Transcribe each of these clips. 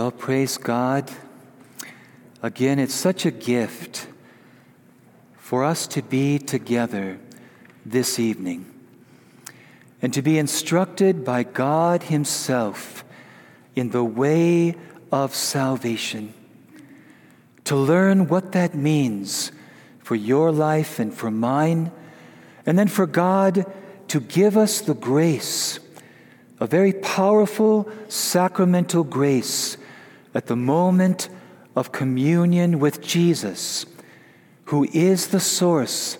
Well, praise God. Again, it's such a gift for us to be together this evening and to be instructed by God Himself in the way of salvation, to learn what that means for your life and for mine, and then for God to give us the grace, a very powerful sacramental grace at the moment of communion with Jesus, who is the source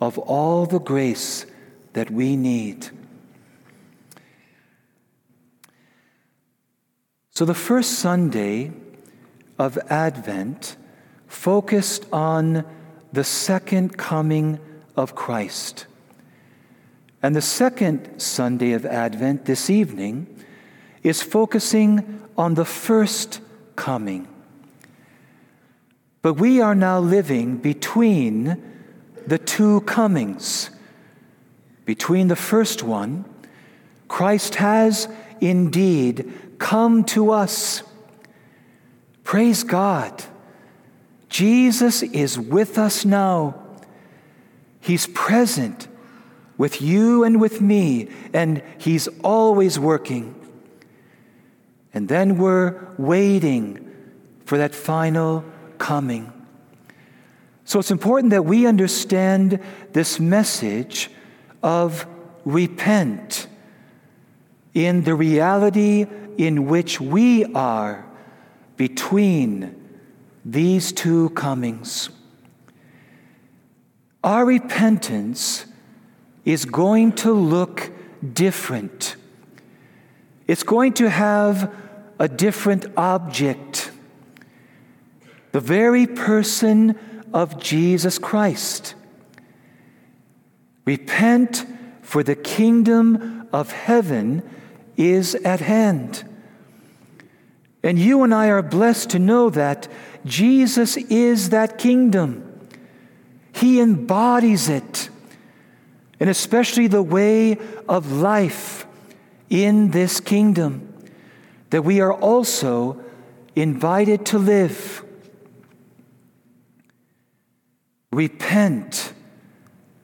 of all the grace that we need. So, the first Sunday of Advent focused on the second coming of Christ. And the second Sunday of Advent this evening is focusing on the first coming. But we are now living between the two comings. Between the first one, Christ has indeed come to us. Praise God. Jesus is with us now. He's present with you and with me, and He's always working. And then we're waiting for that final coming. So it's important that we understand this message of repent in the reality in which we are between these two comings. Our repentance is going to look different. It's going to have a different object. The very person of Jesus Christ. Repent, for the kingdom of heaven is at hand. And you and I are blessed to know that Jesus is that kingdom. He embodies it, and especially the way of life in this kingdom that we are also invited to live. Repent,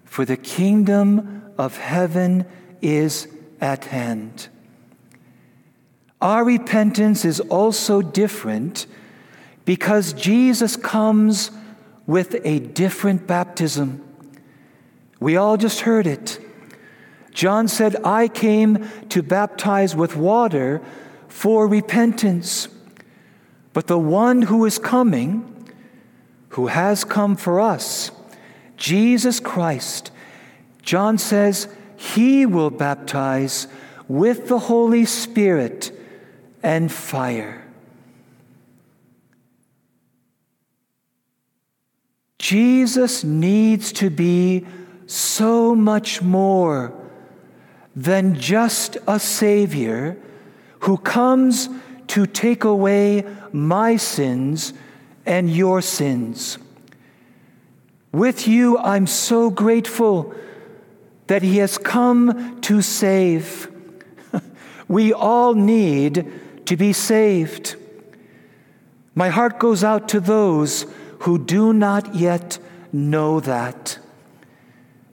for the kingdom of heaven is at hand. Our repentance is also different because Jesus comes with a different baptism. We all just heard it. John said, I came to baptize with water for repentance. But the one who is coming, who has come for us, Jesus Christ, John says, he will baptize with the Holy Spirit and fire. Jesus needs to be so much more than just a Savior who comes to take away my sins and your sins. With you, I'm so grateful that He has come to save. we all need to be saved. My heart goes out to those who do not yet know that.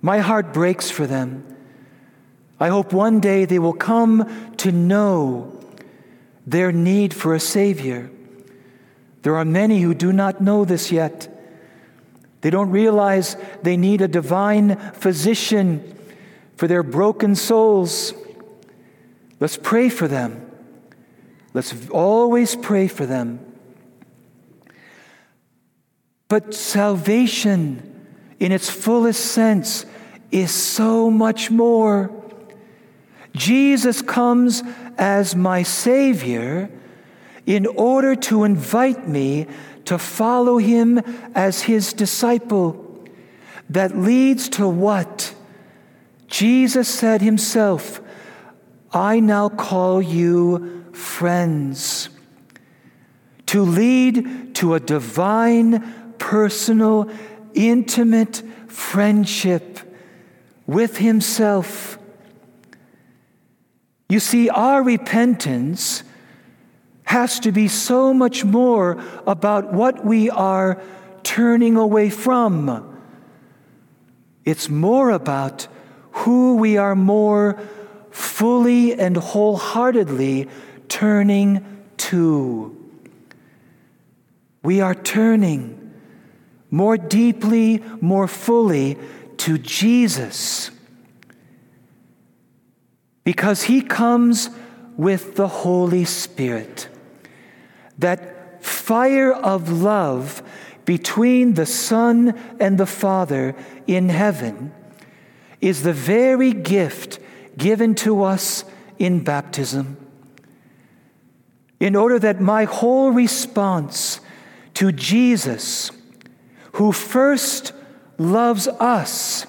My heart breaks for them. I hope one day they will come to know their need for a Savior. There are many who do not know this yet. They don't realize they need a divine physician for their broken souls. Let's pray for them. Let's always pray for them. But salvation, in its fullest sense, is so much more. Jesus comes as my Savior in order to invite me to follow Him as His disciple. That leads to what? Jesus said Himself, I now call you friends, to lead to a divine, personal, intimate friendship with Himself. You see, our repentance has to be so much more about what we are turning away from. It's more about who we are more fully and wholeheartedly turning to. We are turning more deeply, more fully to Jesus. Because he comes with the Holy Spirit. That fire of love between the Son and the Father in heaven is the very gift given to us in baptism. In order that my whole response to Jesus, who first loves us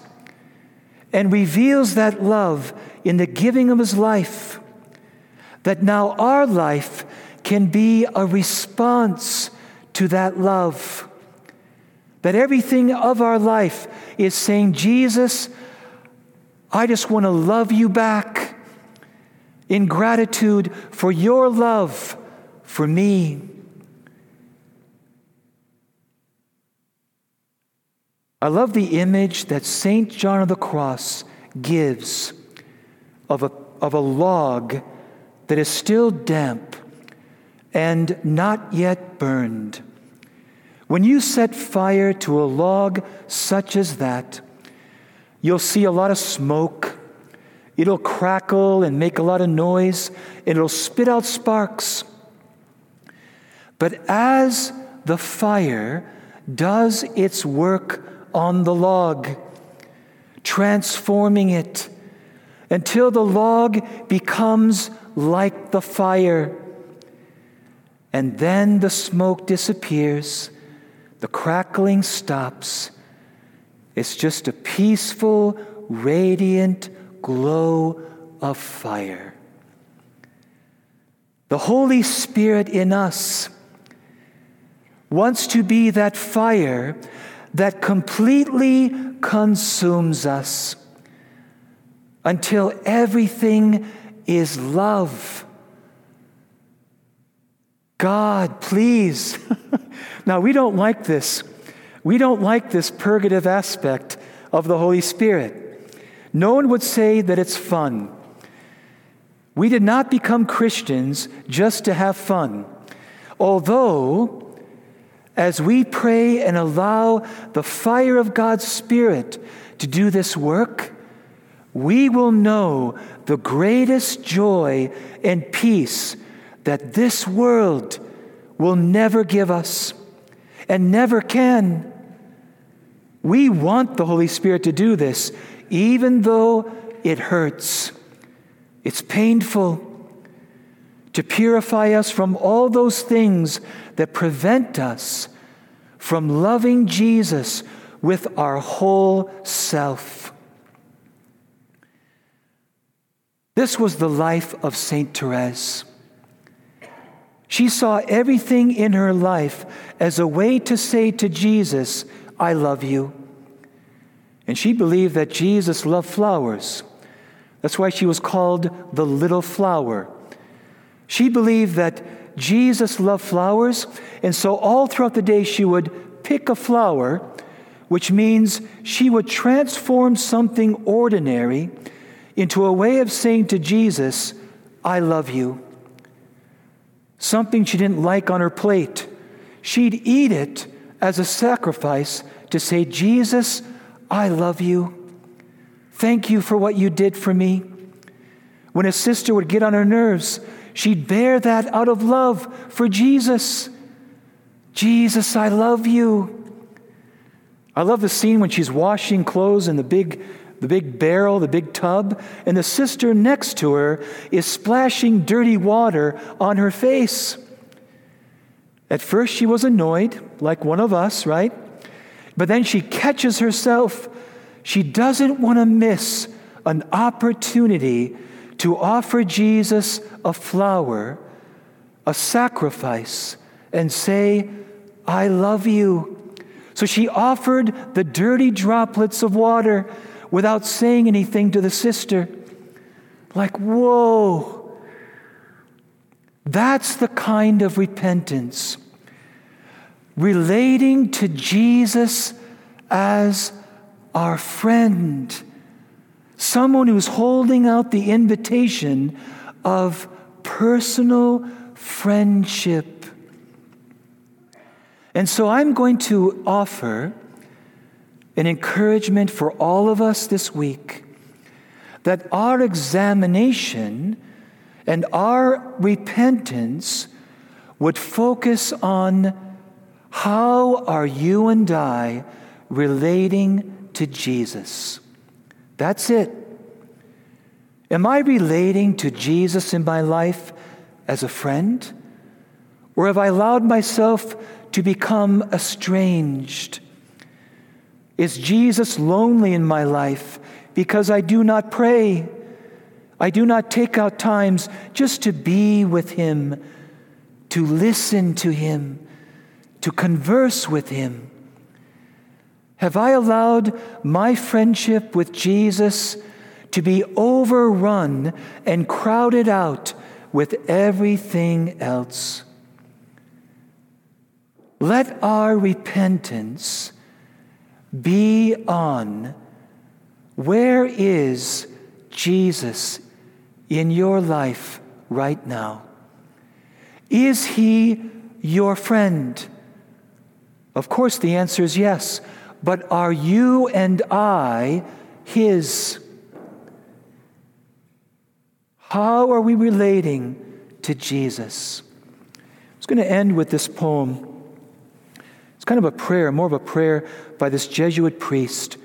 and reveals that love in the giving of his life, that now our life can be a response to that love. That everything of our life is saying, Jesus, I just want to love you back in gratitude for your love for me. I love the image that St. John of the Cross gives of a, of a log that is still damp and not yet burned. When you set fire to a log such as that, you'll see a lot of smoke. It'll crackle and make a lot of noise, and it'll spit out sparks. But as the fire does its work on the log, transforming it until the log becomes like the fire. And then the smoke disappears, the crackling stops. It's just a peaceful, radiant glow of fire. The Holy Spirit in us wants to be that fire that completely consumes us until everything is love. God, please. now, we don't like this. We don't like this purgative aspect of the Holy Spirit. No one would say that it's fun. We did not become Christians just to have fun. Although, as we pray and allow the fire of God's Spirit to do this work, we will know the greatest joy and peace that this world will never give us and never can. We want the Holy Spirit to do this, even though it hurts. It's painful to purify us from all those things that prevent us from loving Jesus with our whole self. This was the life of Saint Therese. She saw everything in her life as a way to say to Jesus, I love you. And she believed that Jesus loved flowers. That's why she was called the little flower. She believed that Jesus loved flowers, and so all throughout the day she would pick a flower, which means she would transform something ordinary into a way of saying to Jesus, I love you. Something she didn't like on her plate. She'd eat it as a sacrifice to say, Jesus, I love you. Thank you for what you did for me. When a sister would get on her nerves, She'd bear that out of love for Jesus. Jesus, I love you. I love the scene when she's washing clothes in the big, the big barrel, the big tub, and the sister next to her is splashing dirty water on her face. At first, she was annoyed, like one of us, right? But then she catches herself. She doesn't want to miss an opportunity to offer Jesus a flower, a sacrifice, and say, I love you. So she offered the dirty droplets of water without saying anything to the sister. Like, whoa. That's the kind of repentance. Relating to Jesus as our friend, someone who's holding out the invitation of personal friendship. And so I'm going to offer an encouragement for all of us this week that our examination and our repentance would focus on how are you and I relating to Jesus? That's it. Am I relating to Jesus in my life as a friend? Or have I allowed myself to become estranged? Is Jesus lonely in my life because I do not pray? I do not take out times just to be with Him, to listen to Him, to converse with Him. Have I allowed my friendship with Jesus to be overrun and crowded out with everything else? Let our repentance be on where is Jesus in your life right now? Is he your friend? Of course, the answer is yes. But are you and I his? How are we relating to Jesus? I was going to end with this poem. Kind of a prayer, more of a prayer by this Jesuit priest,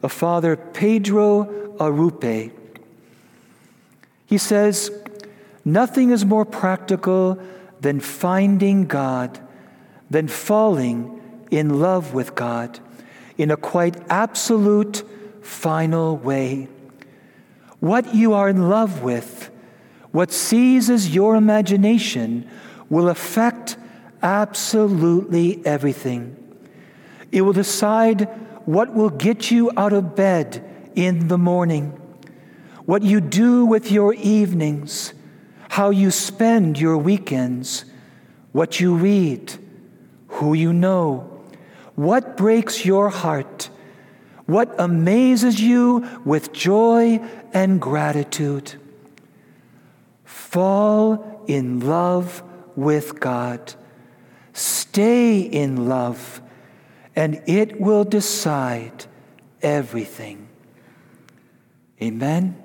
a father, Pedro Arrupe. He says, Nothing is more practical than finding God, than falling in love with God in a quite absolute, final way. What you are in love with, what seizes your imagination, will affect absolutely everything. It will decide what will get you out of bed in the morning, what you do with your evenings, how you spend your weekends, what you read, who you know what breaks your heart? What amazes you with joy and gratitude? Fall in love with God. Stay in love, and it will decide everything. Amen.